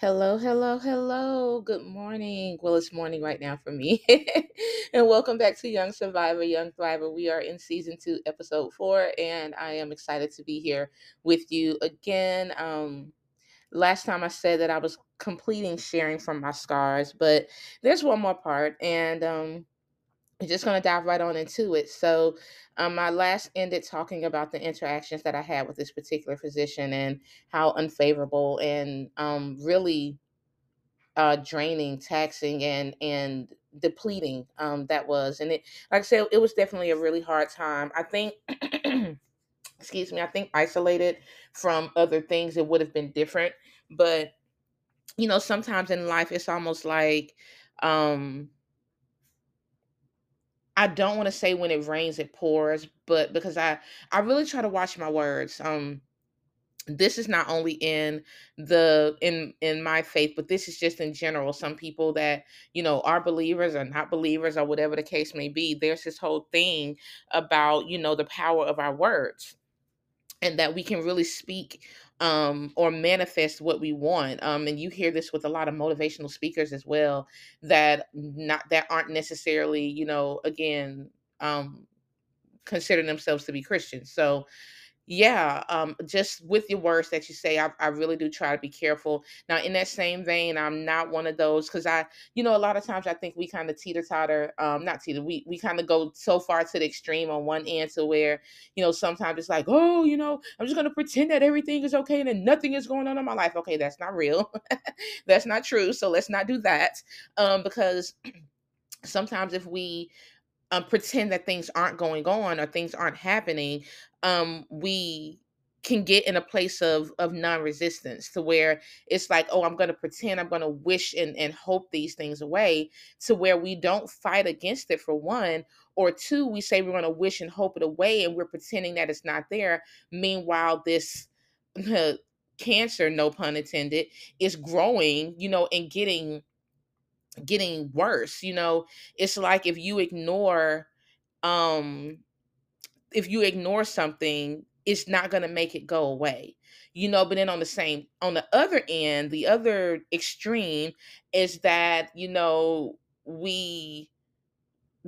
Hello, hello, hello. Good morning. Well, it's morning right now for me. and welcome back to Young Survivor, Young Thriver. We are in season two, episode four, and I am excited to be here with you again. Um, last time I said that I was completing sharing from my scars, but there's one more part, and um, just going to dive right on into it. So, um, my last ended talking about the interactions that I had with this particular physician and how unfavorable and um, really uh, draining, taxing, and and depleting um, that was. And it, like I said, it was definitely a really hard time. I think. excuse me i think isolated from other things it would have been different but you know sometimes in life it's almost like um I don't want to say when it rains it pours, but because I I really try to watch my words. Um this is not only in the in in my faith but this is just in general some people that you know are believers or not believers or whatever the case may be there's this whole thing about you know the power of our words and that we can really speak um, or manifest what we want. Um, and you hear this with a lot of motivational speakers as well that not that aren't necessarily, you know, again, um, consider themselves to be Christians. So yeah, um, just with your words that you say, I, I really do try to be careful. Now, in that same vein, I'm not one of those because I, you know, a lot of times I think we kind of teeter totter, um, not teeter, we we kind of go so far to the extreme on one end to where, you know, sometimes it's like, oh, you know, I'm just gonna pretend that everything is okay and nothing is going on in my life. Okay, that's not real. that's not true. So let's not do that, um, because sometimes if we um, pretend that things aren't going on or things aren't happening, um, we can get in a place of of non-resistance to where it's like oh i'm going to pretend i'm going to wish and, and hope these things away to where we don't fight against it for one or two we say we're going to wish and hope it away and we're pretending that it's not there. Meanwhile this cancer no pun intended is growing you know and getting getting worse you know? It's like if you ignore um if you ignore something it's not going to make it go away you know? But then on the same on the other end the other extreme is that you know we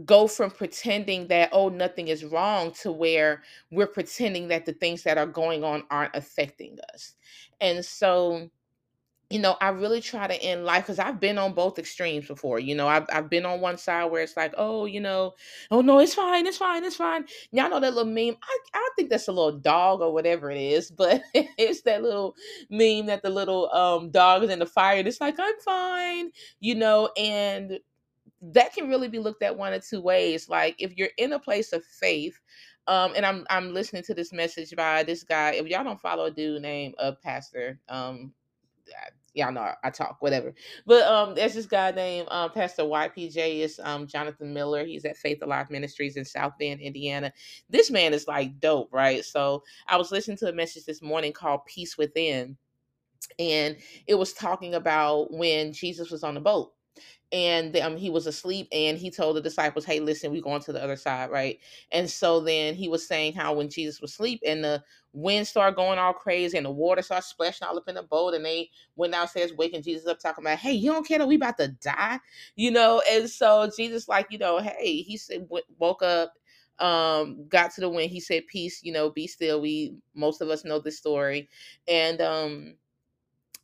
go from pretending that oh nothing is wrong to where we're pretending that the things that are going on aren't affecting us. And so you know, I really try to end life because I've been on both extremes before. You know, I've I've been on one side where it's like, oh, you know, oh no, it's fine, it's fine, it's fine. Y'all know that little meme. I I think that's a little dog or whatever it is, but it's that little meme that the little um dog is in the fire and it's like, I'm fine, you know, and that can really be looked at one of two ways. Like if you're in a place of faith, um, and I'm I'm listening to this message by this guy. If y'all don't follow a dude named uh Pastor, um, y'all know I talk, whatever. But um, there's this guy named um, Pastor YPJ. Is um, Jonathan Miller. He's at Faith Alive Ministries in South Bend, Indiana. This man is like dope, right? So I was listening to a message this morning called "Peace Within," and it was talking about when Jesus was on the boat and um, he was asleep and he told the disciples hey listen we're going to the other side right? And so then he was saying how when jesus was asleep and the wind started going all crazy and the water started splashing all up in the boat and they went downstairs waking jesus up talking about hey you don't care that we about to die you know? And so jesus like you know hey he said woke up um got to the wind he said peace you know be still we most of us know this story and um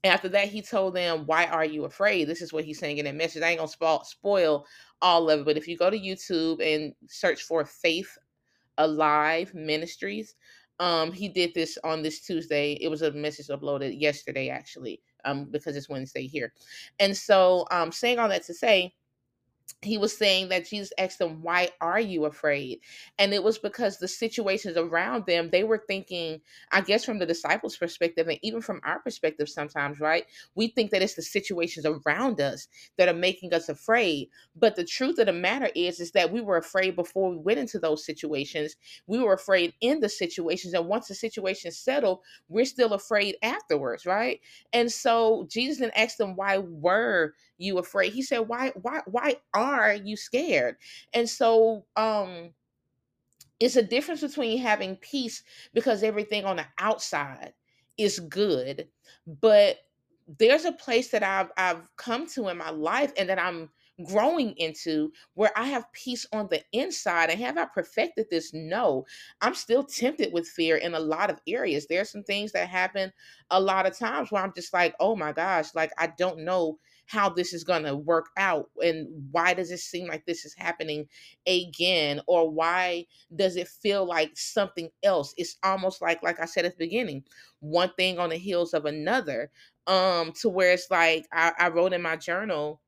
after that, he told them, Why are you afraid? This is what he's saying in that message. I ain't gonna spoil, spoil all of it, but if you go to YouTube and search for Faith Alive Ministries, um, he did this on this Tuesday. It was a message uploaded yesterday, actually, um, because it's Wednesday here. And so, um, saying all that to say, he was saying that Jesus asked them, Why are you afraid? And it was because the situations around them, they were thinking, I guess, from the disciples' perspective, and even from our perspective sometimes, right? We think that it's the situations around us that are making us afraid. But the truth of the matter is, is that we were afraid before we went into those situations. We were afraid in the situations. And once the situation settled, we're still afraid afterwards, right? And so Jesus then asked them, Why were you afraid? He said, Why, why, why are you scared? And so um it's a difference between having peace because everything on the outside is good, but there's a place that I've I've come to in my life and that I'm growing into where I have peace on the inside. And have I perfected this? No. I'm still tempted with fear in a lot of areas. There's some things that happen a lot of times where I'm just like, oh my gosh, like I don't know how this is going to work out and why does it seem like this is happening again or why does it feel like something else? It's almost like like i said at the beginning one thing on the heels of another um to where it's like I, I wrote in my journal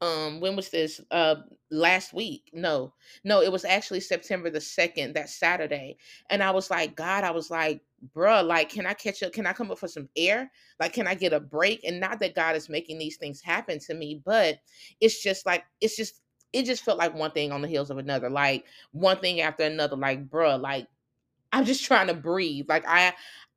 um when was this? Uh last week no no it was actually september the 2nd that saturday and i was like god i was like bruh like can i catch up can i come up for some air like can i get a break and not that god is making these things happen to me but it's just like it's just it just felt like one thing on the heels of another like one thing after another like bruh like I'm just trying to breathe. Like I,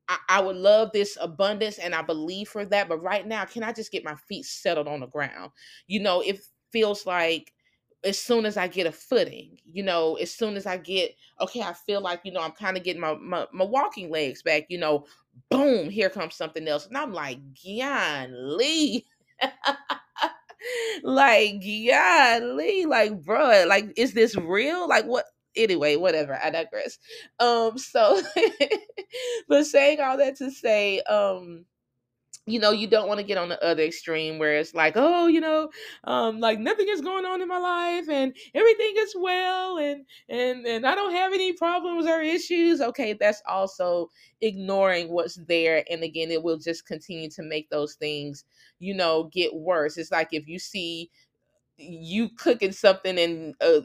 I, I would love this abundance and I believe for that. But right now, can I just get my feet settled on the ground? You know, it feels like as soon as I get a footing, you know, as soon as I get, okay, I feel like, you know, I'm kind of getting my, my, my walking legs back, you know, boom, here comes something else. And I'm like, Gian Lee. like, golly, like, bro, like, is this real? Like, what? Anyway, whatever. I digress. Um, so, but saying all that to say, um, you know you don't want to get on the other extreme where it's like oh you know um like nothing is going on in my life and everything is well and and and i don't have any problems or issues. Okay that's also ignoring what's there and again it will just continue to make those things you know get worse. It's like if you see you cooking something and uh,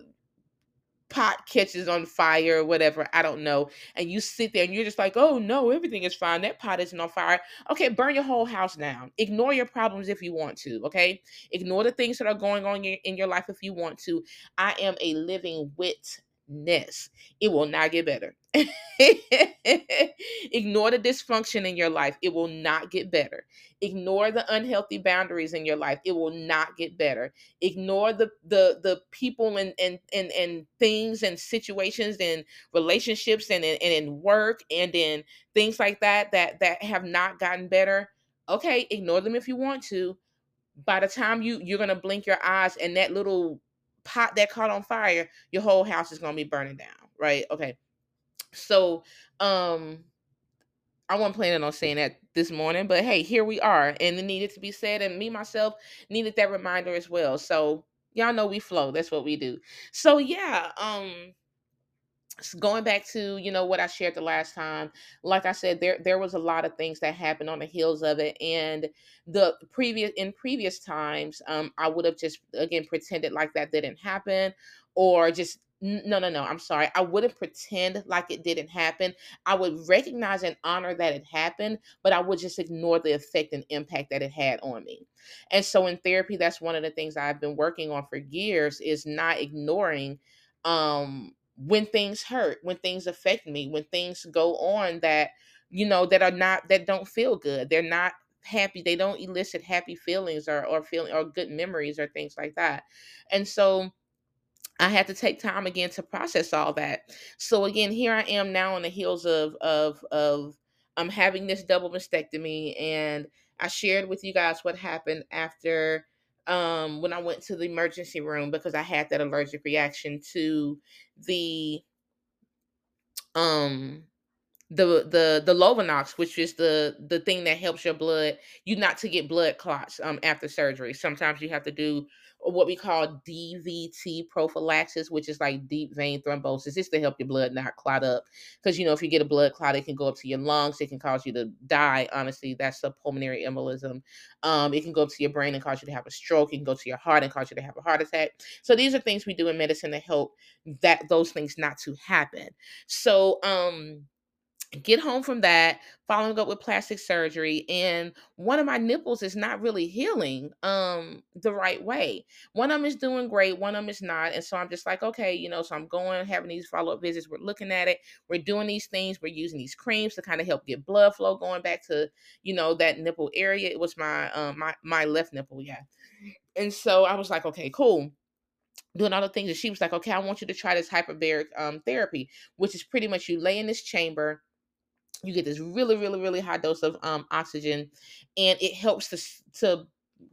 pot catches on fire or whatever, I don't know, and you sit there and you're just like, oh no, everything is fine. That pot isn't on fire. Okay, burn your whole house down. Ignore your problems if you want to. Okay, ignore the things that are going on in your, life if you want to. I am a living witness. It will not get better. Ignore the dysfunction in your life. It will not get better. Ignore the unhealthy boundaries in your life. It will not get better. Ignore the the the people and and and, and things and situations and relationships and, and, and in work and in things like that that that have not gotten better. Okay, ignore them if you want to. By the time you you're gonna blink your eyes and that little pot that caught on fire, your whole house is gonna be burning down. Right? Okay so, um, I wasn't planning on saying that this morning, but hey, here we are, and it needed to be said, and me myself needed that reminder as well. So y'all know we flow. That's what we do. So yeah, um, going back to you know what i shared the last time like i said there there was a lot of things that happened on the heels of it and the previous in previous times um i would have just again pretended like that didn't happen or just no no no i'm sorry i wouldn't pretend like it didn't happen i would recognize and honor that it happened but i would just ignore the effect and impact that it had on me and so in therapy that's one of the things i've been working on for years is not ignoring um when things hurt, when things affect me, when things go on that, you know, that are not that don't feel good. They're not happy. They don't elicit happy feelings or or feeling or good memories or things like that. And so I had to take time again to process all that. So again, here I am now on the heels of of of um having this double mastectomy and I shared with you guys what happened after um, when I went to the emergency room because I had that allergic reaction to the um the the the Lovenox, which is the the thing that helps your blood you not to get blood clots um after surgery. Sometimes you have to do what we call DVT prophylaxis, which is like deep vein thrombosis. It's to help your blood not clot up. Because, you know, if you get a blood clot, it can go up to your lungs. It can cause you to die. Honestly, that's a pulmonary embolism. Um, it can go up to your brain and cause you to have a stroke. It can go to your heart and cause you to have a heart attack. So these are things we do in medicine to help that those things not to happen. So, um, get home from that following up with plastic surgery and one of my nipples is not really healing um the right way. One of them is doing great one of them is not and so i'm just like okay you know so i'm going having these follow-up visits we're looking at it we're doing these things we're using these creams to kind of help get blood flow going back to you know that nipple area. It was my um my my left nipple yeah. And so i was like okay cool. Doing all the things and she was like okay i want you to try this hyperbaric um therapy which is pretty much you lay in this chamber you get this really really really high dose of um, oxygen and it helps to to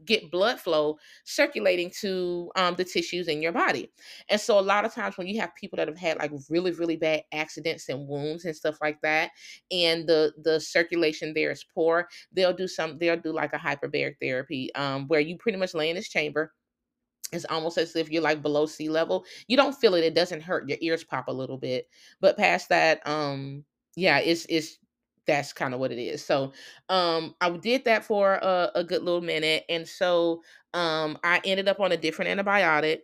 get blood flow circulating to um, the tissues in your body and so a lot of times when you have people that have had like really really bad accidents and wounds and stuff like that and the the circulation there is poor they'll do some they'll do like a hyperbaric therapy um, where you pretty much lay in this chamber it's almost as if you're like below sea level. You don't feel it. It doesn't hurt. Your ears pop a little bit. But past that, um, yeah, it's it's that's kind of what it is. So um I did that for a, a good little minute. And so um I ended up on a different antibiotic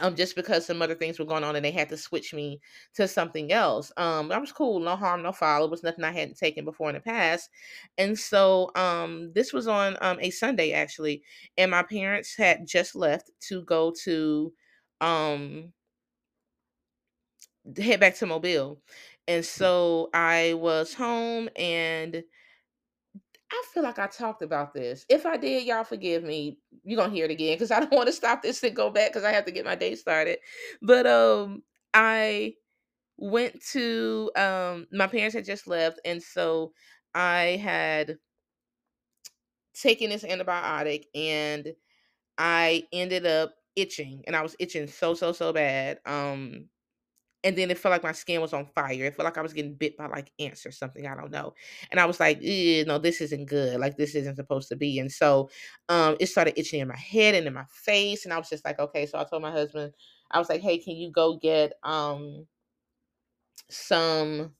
um, just because some other things were going on and they had to switch me to something else. Um, that was cool, no harm, no foul. It was nothing I hadn't taken before in the past. And so um, this was on um, a Sunday actually, and my parents had just left to go to um, head back to Mobile. And so I was home and I feel like I talked about this. If I did, y'all forgive me. You're gonna hear it again because I don't want to stop this and go back because I have to get my day started. But um I went to um my parents had just left and so I had taken this antibiotic and I ended up itching and I was itching so so so bad. Um and then it felt like my skin was on fire. It felt like I was getting bit by like ants or something. I don't know. And I was like, no, this isn't good. Like this isn't supposed to be. And so um it started itching in my head and in my face. And I was just like, okay. So I told my husband, I was like, hey, can you go get um some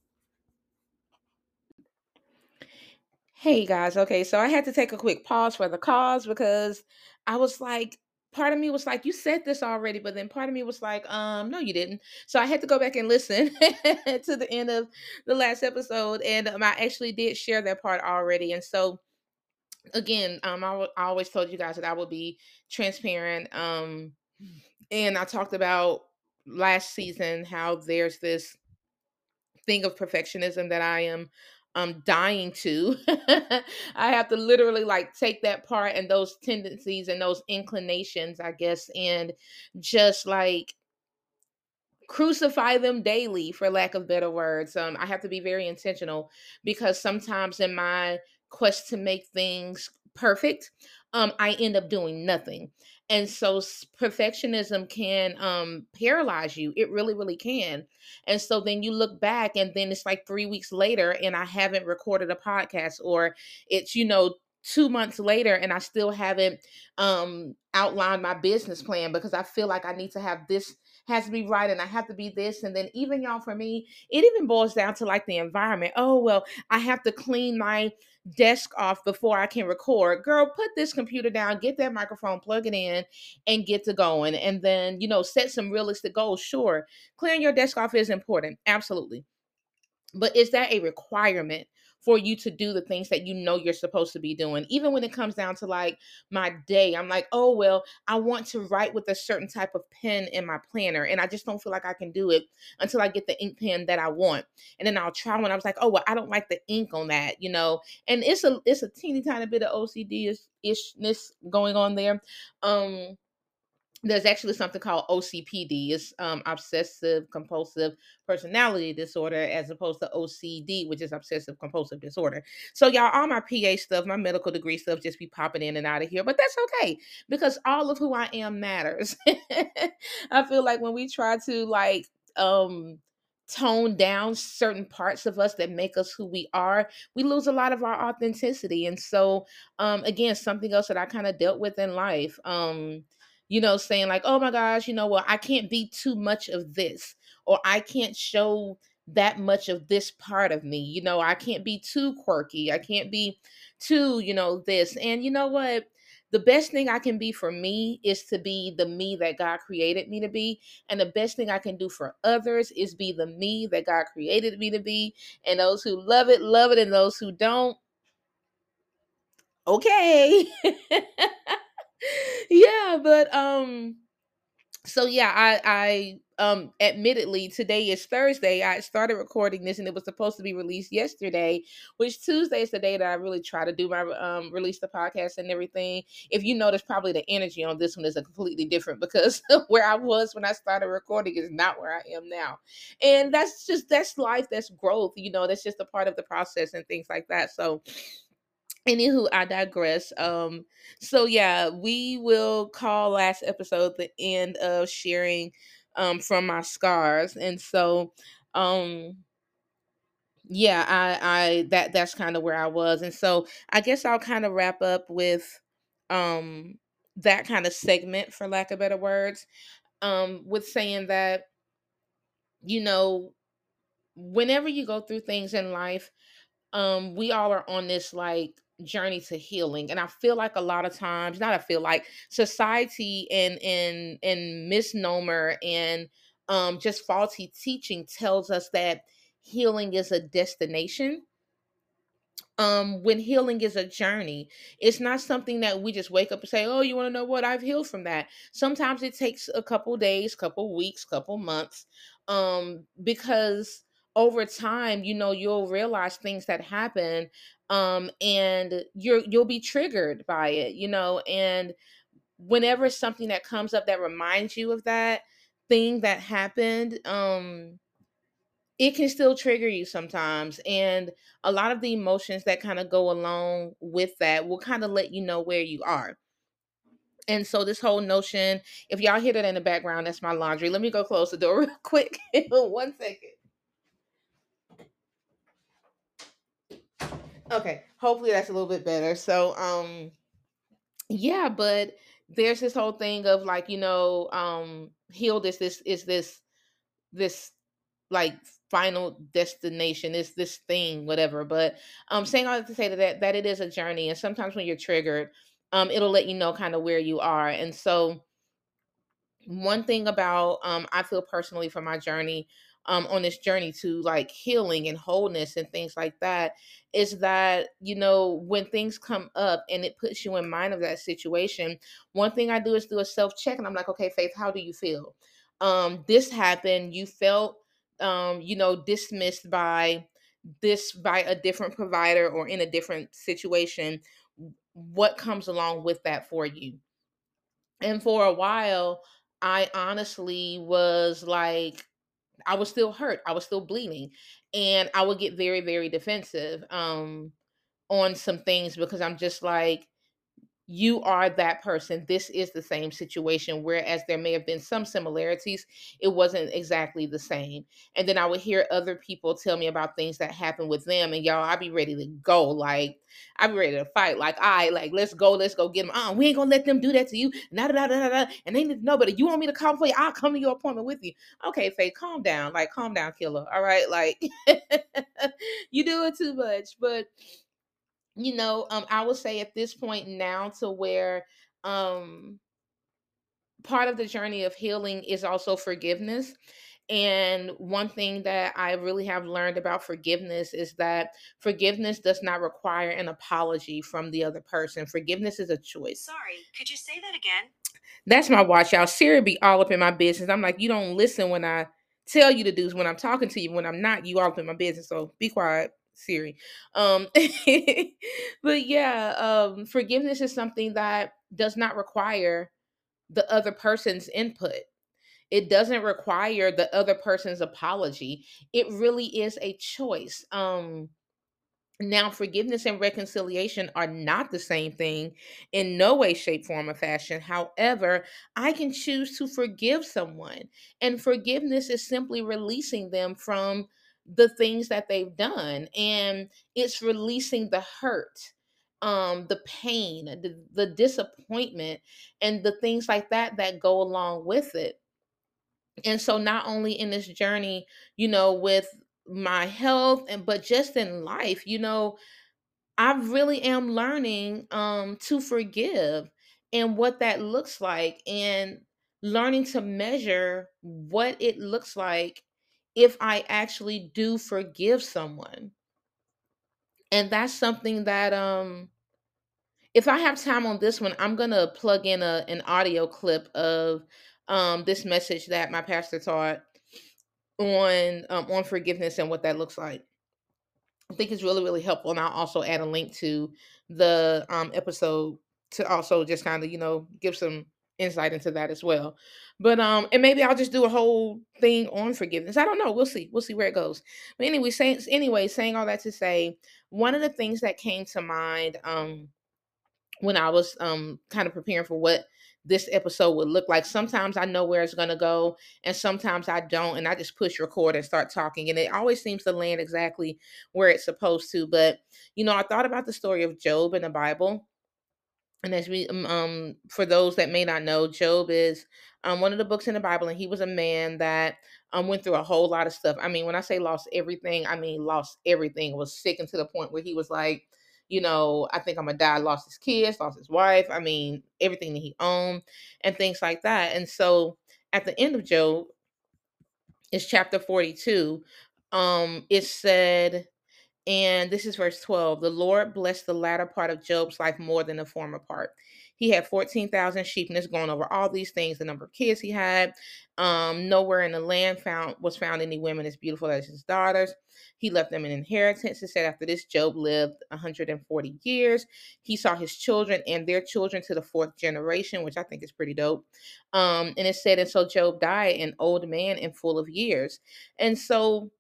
Hey guys, okay, so I had to take a quick pause for the cause because I was like, part of me was like, you said this already, but then part of me was like, um, no, you didn't. So I had to go back and listen to the end of the last episode, and um, I actually did share that part already. And so again, um, I, w- I always told you guys that I would be transparent. Um, and I talked about last season how there's this thing of perfectionism that I am um dying to. I have to literally like take that part and those tendencies and those inclinations, I guess, and just like crucify them daily for lack of better words um i have to be very intentional because sometimes in my quest to make things perfect um i end up doing nothing and so perfectionism can um paralyze you it really really can. And so then you look back and then it's like 3 weeks later and i haven't recorded a podcast or it's you know 2 months later and i still haven't um outlined my business plan because i feel like i need to have this has to be right and I have to be this. And then even y'all, for me, it even boils down to like the environment. Oh, well, I have to clean my desk off before I can record. Girl, put this computer down, get that microphone, plug it in, and get to going. And then, you know, set some realistic goals. Sure, clearing your desk off is important. Absolutely. But is that a requirement for you to do the things that you know you're supposed to be doing? Even when it comes down to like my day, I'm like, oh, well, I want to write with a certain type of pen in my planner. And I just don't feel like I can do it until I get the ink pen that I want. And then I'll try one. I was like, oh, well, I don't like the ink on that, you know? And it's a it's a teeny tiny bit of OCD ishness going on there. Um, there's actually something called OCPD. It's um, obsessive compulsive personality disorder, as opposed to OCD, which is obsessive compulsive disorder. So, y'all, all my PA stuff, my medical degree stuff, just be popping in and out of here. But that's okay because all of who I am matters. I feel like when we try to like um tone down certain parts of us that make us who we are, we lose a lot of our authenticity. And so, um, again, something else that I kind of dealt with in life. Um, you know, saying like, oh my gosh, you know, well, I can't be too much of this, or I can't show that much of this part of me. You know, I can't be too quirky. I can't be too, you know, this. And you know what? The best thing I can be for me is to be the me that God created me to be. And the best thing I can do for others is be the me that God created me to be. And those who love it, love it. And those who don't, okay. yeah, but um so yeah, I I um admittedly today is Thursday. I started recording this and it was supposed to be released yesterday, which Tuesday is the day that I really try to do my um release the podcast and everything. If you notice, probably the energy on this one is a completely different because where I was when I started recording is not where I am now. And that's just that's life, that's growth, you know, that's just a part of the process and things like that. So Anywho, I digress. Um, so yeah, we will call last episode the end of sharing um from my scars. And so um yeah, I I that that's kind of where I was. And so I guess I'll kind of wrap up with um that kind of segment for lack of better words. Um with saying that, you know, whenever you go through things in life, um we all are on this like journey to healing and i feel like a lot of times not i feel like society and and and misnomer and um just faulty teaching tells us that healing is a destination. Um when healing is a journey it's not something that we just wake up and say oh you want to know what? I've healed from that. Sometimes it takes a couple days couple weeks couple months um because over time you know you'll realize things that happen um and you're you'll be triggered by it you know and whenever something that comes up that reminds you of that thing that happened um it can still trigger you sometimes and a lot of the emotions that kind of go along with that will kind of let you know where you are. And so this whole notion if y'all hear that in the background that's my laundry. Let me go close the door real quick. One second okay hopefully that's a little bit better. So um yeah but there's this whole thing of like you know um heal this this is this this like final destination is this thing whatever. But um saying all that to say that, that that it is a journey and sometimes when you're triggered um it'll let you know kind of where you are. And so one thing about um I feel personally for my journey um on this journey to like healing and wholeness and things like that is that you know when things come up and it puts you in mind of that situation one thing I do is do a self check and I'm like okay Faith how do you feel? Um this happened you felt um you know dismissed by this by a different provider or in a different situation what comes along with that for you? And for a while, I honestly was like, I was still hurt. I was still bleeding. And I would get very, very defensive um, on some things because I'm just like, you are that person. This is the same situation. Whereas there may have been some similarities, it wasn't exactly the same. And then I would hear other people tell me about things that happened with them, and y'all, I'd be ready to go. Like I'd be ready to fight. Like I like, let's go, let's go get them. Uh, we ain't gonna let them do that to you. And they need if you want me to come for you? I'll come to your appointment with you. Okay, Faith, calm down. Like, calm down, killer. All right, like you do it too much, but you know, um, I would say at this point now to where um part of the journey of healing is also forgiveness. And one thing that I really have learned about forgiveness is that forgiveness does not require an apology from the other person. Forgiveness is a choice. Sorry, could you say that again? That's my watch out. Siri be all up in my business. I'm like, you don't listen when I tell you to do when I'm talking to you. When I'm not, you all up in my business. So be quiet. Siri. Um but yeah, um forgiveness is something that does not require the other person's input. It doesn't require the other person's apology. It really is a choice. Um now, forgiveness and reconciliation are not the same thing in no way, shape, form, or fashion. However, I can choose to forgive someone, and forgiveness is simply releasing them from the things that they've done, and it's releasing the hurt, um, the pain, the, the disappointment, and the things like that that go along with it. And so, not only in this journey, you know, with my health and but just in life you know I really am learning um to forgive and what that looks like and learning to measure what it looks like if I actually do forgive someone. And that's something that um if I have time on this one, I'm gonna plug in a an audio clip of um, this message that my pastor taught on um, on forgiveness and what that looks like. I think it's really, really helpful. And I'll also add a link to the um, episode to also just kind of, you know, give some insight into that as well. But um, and maybe I'll just do a whole thing on forgiveness. I don't know. We'll see. We'll see where it goes. But anyway, saying anyway, saying all that to say, one of the things that came to mind um when I was um kind of preparing for what this episode would look like. Sometimes I know where it's going to go, and sometimes I don't, and I just push record and start talking, and it always seems to land exactly where it's supposed to. But you know, I thought about the story of Job in the Bible, and as we um, um for those that may not know job is um one of the books in the bible and he was a man that um went through a whole lot of stuff. I mean when i say lost everything i mean lost everything was sick and to the point where he was like you know i think i'm gonna die. Lost his kids lost his wife i mean everything that he owned and things like that. And so at the end of job is chapter 42 um it said and this is verse 12. The Lord blessed the latter part of Job's life more than the former part. He had 14,000 sheep, and it's going over all these things, the number of kids he had. Um, nowhere in the land found was found any women as beautiful as his daughters. He left them an inheritance. It said after this, Job lived 140 years. He saw his children and their children to the fourth generation, which I think is pretty dope. Um, and it said, and so Job died an old man and full of years. And so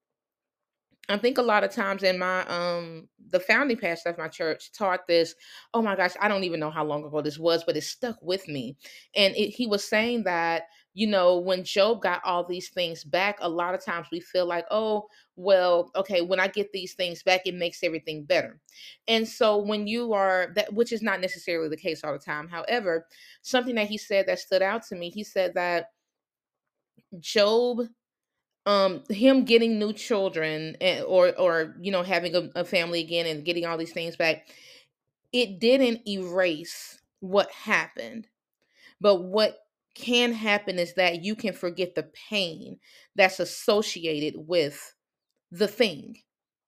I think a lot of times in my um the founding pastor of my church taught this. Oh my gosh, I don't even know how long ago this was, but it stuck with me. And it, he was saying that you know when Job got all these things back, a lot of times we feel like, oh well, okay, when I get these things back, it makes everything better. And so when you are that, which is not necessarily the case all the time. However, something that he said that stood out to me, he said that Job um him getting new children and, or or you know having a, a family again and getting all these things back it didn't erase what happened. But what can happen is that you can forget the pain that's associated with the thing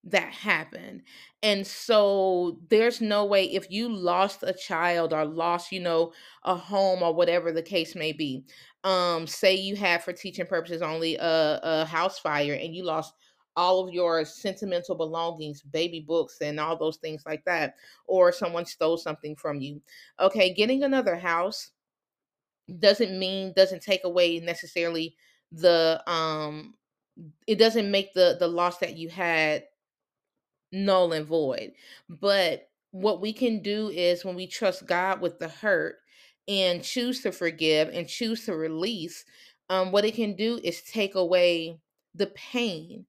that happened. And so there's no way if you lost a child or lost, you know, a home or whatever the case may be. Um say you had for teaching purposes only a, a house fire and you lost all of your sentimental belongings, baby books and all those things like that or someone stole something from you. Okay, getting another house doesn't mean doesn't take away necessarily the um it doesn't make the the loss that you had null and void. But what we can do is when we trust God with the hurt and choose to forgive and choose to release, um, what it can do is take away the pain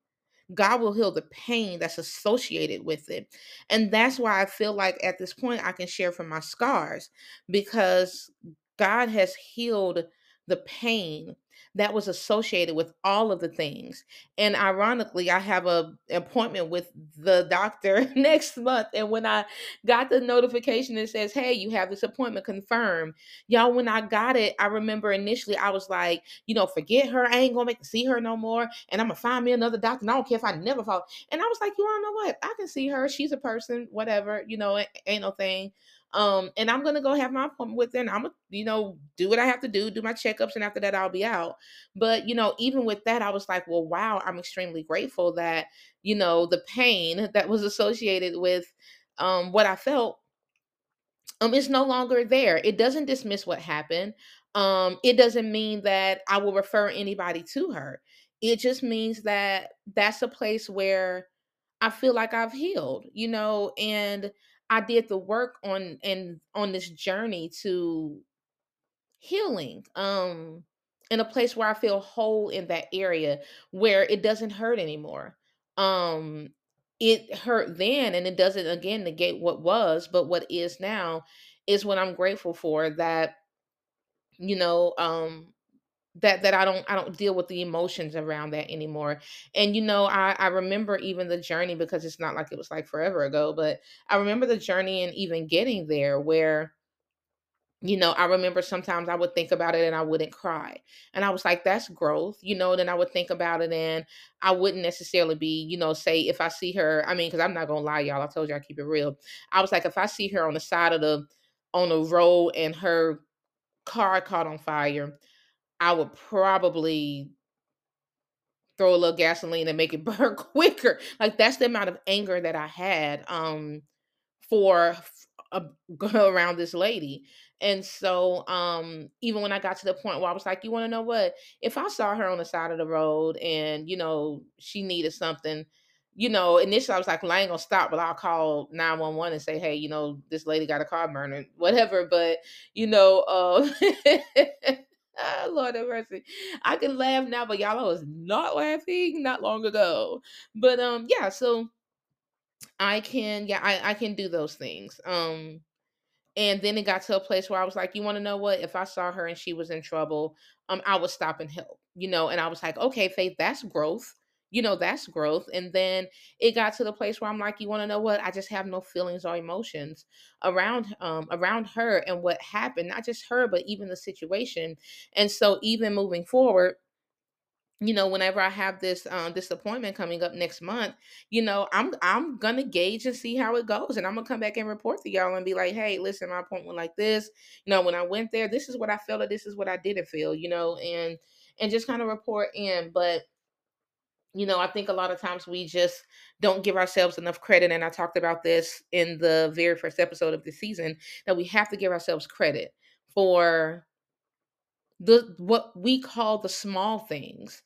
God will heal the pain that's associated with it. And that's why I feel like at this point I can share from my scars because God has healed the pain that was associated with all of the things. And ironically, I have a appointment with the doctor next month. And when I got the notification that says, "Hey, you have this appointment confirmed," y'all, when I got it, I remember initially I was like, you know, forget her. I ain't gonna make to see her no more. And I'm gonna find me another doctor. And I don't care if I never fall. And I was like, you wanna know what? I can see her. She's a person. Whatever. You know, ain't no thing. Um, and I'm gonna go have my appointment with and I'm gonna, you know, do what I have to do, do my checkups, and after that I'll be out. But you know, even with that, I was like, well, wow, I'm extremely grateful that, you know, the pain that was associated with um what I felt um is no longer there. It doesn't dismiss what happened. Um, it doesn't mean that I will refer anybody to her. It just means that that's a place where I feel like I've healed, you know, and I did the work on and on this journey to healing. Um in a place where I feel whole in that area where it doesn't hurt anymore. Um it hurt then and it doesn't again negate what was, but what is now is what I'm grateful for that you know um that that I don't I don't deal with the emotions around that anymore. And you know, I I remember even the journey because it's not like it was like forever ago, but I remember the journey and even getting there where you know, I remember sometimes I would think about it and I wouldn't cry. And I was like, that's growth, you know, then I would think about it and I wouldn't necessarily be, you know, say if I see her, I mean, because I'm not gonna lie, y'all. I told you I keep it real. I was like, if I see her on the side of the on the road and her car caught on fire, I would probably throw a little gasoline and make it burn quicker. Like that's the amount of anger that I had um for a, around this lady. And so um even when I got to the point where I was like, you want to know what? If I saw her on the side of the road and you know she needed something, you know, initially I was like, well, I ain't gonna stop, but I'll call 911 and say, hey, you know, this lady got a car burning, whatever. But you know, uh Ah, Lord have mercy. I can laugh now, but y'all I was not laughing not long ago. But um yeah, so I can yeah, I, I can do those things. Um and then it got to a place where I was like, you want to know what? If I saw her and she was in trouble, um, I would stop and help, you know. And I was like, okay, Faith, that's growth. You know, that's growth. And then it got to the place where I'm like, you want to know what? I just have no feelings or emotions around um around her and what happened, not just her, but even the situation. And so even moving forward, you know whenever i have this um this appointment coming up next month you know i'm i'm gonna gauge and see how it goes and i'm gonna come back and report to y'all and be like hey listen my appointment like this you know when i went there this is what i felt or this is what i didn't feel you know and and just kind of report in but you know i think a lot of times we just don't give ourselves enough credit and i talked about this in the very first episode of the season that we have to give ourselves credit for the what we call the small things.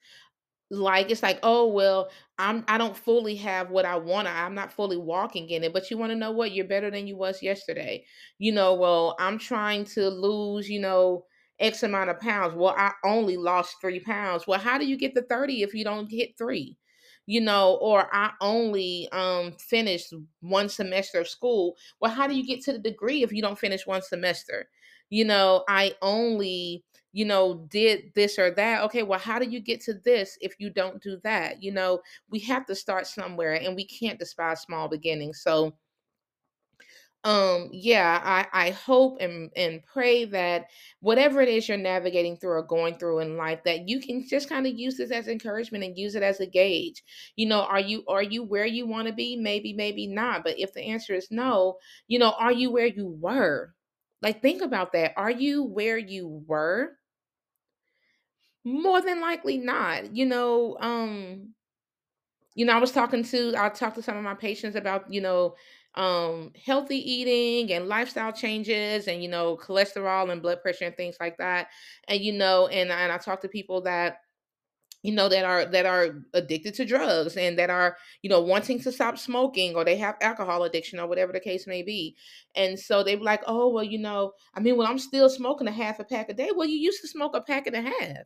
Like it's like oh well i'm i don't fully have what i want i'm not fully walking in it but you want to know what? You're better than you was yesterday. You know well i'm trying to lose you know x amount of pounds well i only lost three pounds well how do you get to 30 if you don't hit three you know or i only um finished one semester of school well how do you get to the degree if you don't finish one semester you know i only you know, did this or that. Okay, well, how do you get to this if you don't do that? You know, we have to start somewhere and we can't despise small beginnings. So, um yeah i i hope and and pray that whatever it is you're navigating through or going through in life that you can just kind of use this as encouragement and use it as a gauge. You know are you are you where you want to be? Maybe maybe not but if the answer is no you know are you where you were? Like think about that. Are you where you were? More than likely not. You know, um, you know, I was talking to I talked to some of my patients about, you know, um healthy eating and lifestyle changes and you know cholesterol and blood pressure and things like that. And you know and, and i talk to people that you know that are that are addicted to drugs and that are you know wanting to stop smoking or they have alcohol addiction or whatever the case may be. And so they're like oh well you know i mean well i'm still smoking a half a pack a day. Well you used to smoke a pack and a half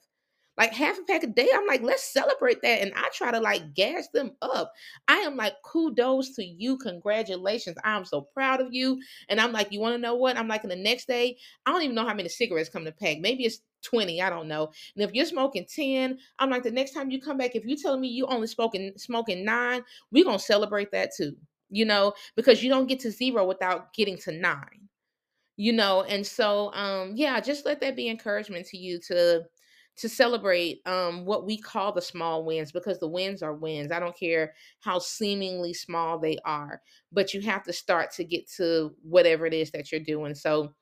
like half a pack a day. I'm like, let's celebrate that. And I try to like gas them up. I am like, kudos to you. Congratulations. I'm so proud of you. And I'm like, you want to know what? I'm like, in the next day, I don't even know how many cigarettes come to pack. Maybe it's 20, I don't know. And if you're smoking 10, I'm like, the next time you come back, if you're telling me you only smoking smoking nine, we're gonna celebrate that too. You know, because you don't get to zero without getting to nine. You know, and so um, yeah, just let that be encouragement to you to to celebrate um, what we call the small wins because the wins are wins. I don't care how seemingly small they are, but you have to start to get to whatever it is that you're doing. So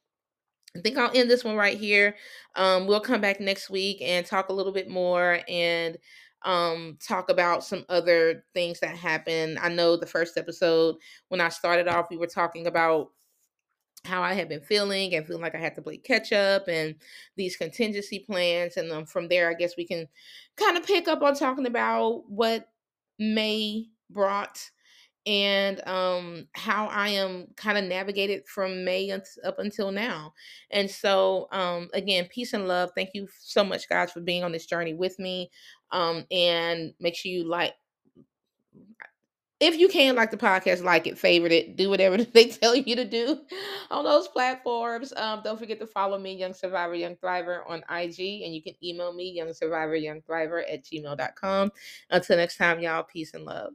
I think I'll end this one right here. Um, we'll come back next week and talk a little bit more and um talk about some other things that happened. I know the first episode when I started off we were talking about how I had been feeling and feeling like I had to play catch up and these contingency plans. And then from there, I guess we can kind of pick up on talking about what May brought and um how I am kind of navigated from May up until now. And so um again, peace and love. Thank you so much guys for being on this journey with me. Um and make sure you like if you can like the podcast, like it, favorite it, do whatever they tell you to do on those platforms. Um, don't forget to follow me, Young Survivor, Young Thriver on IG, and you can email me, Young Survivor, Young Thriver at gmail.com. Until next time, y'all, peace and love.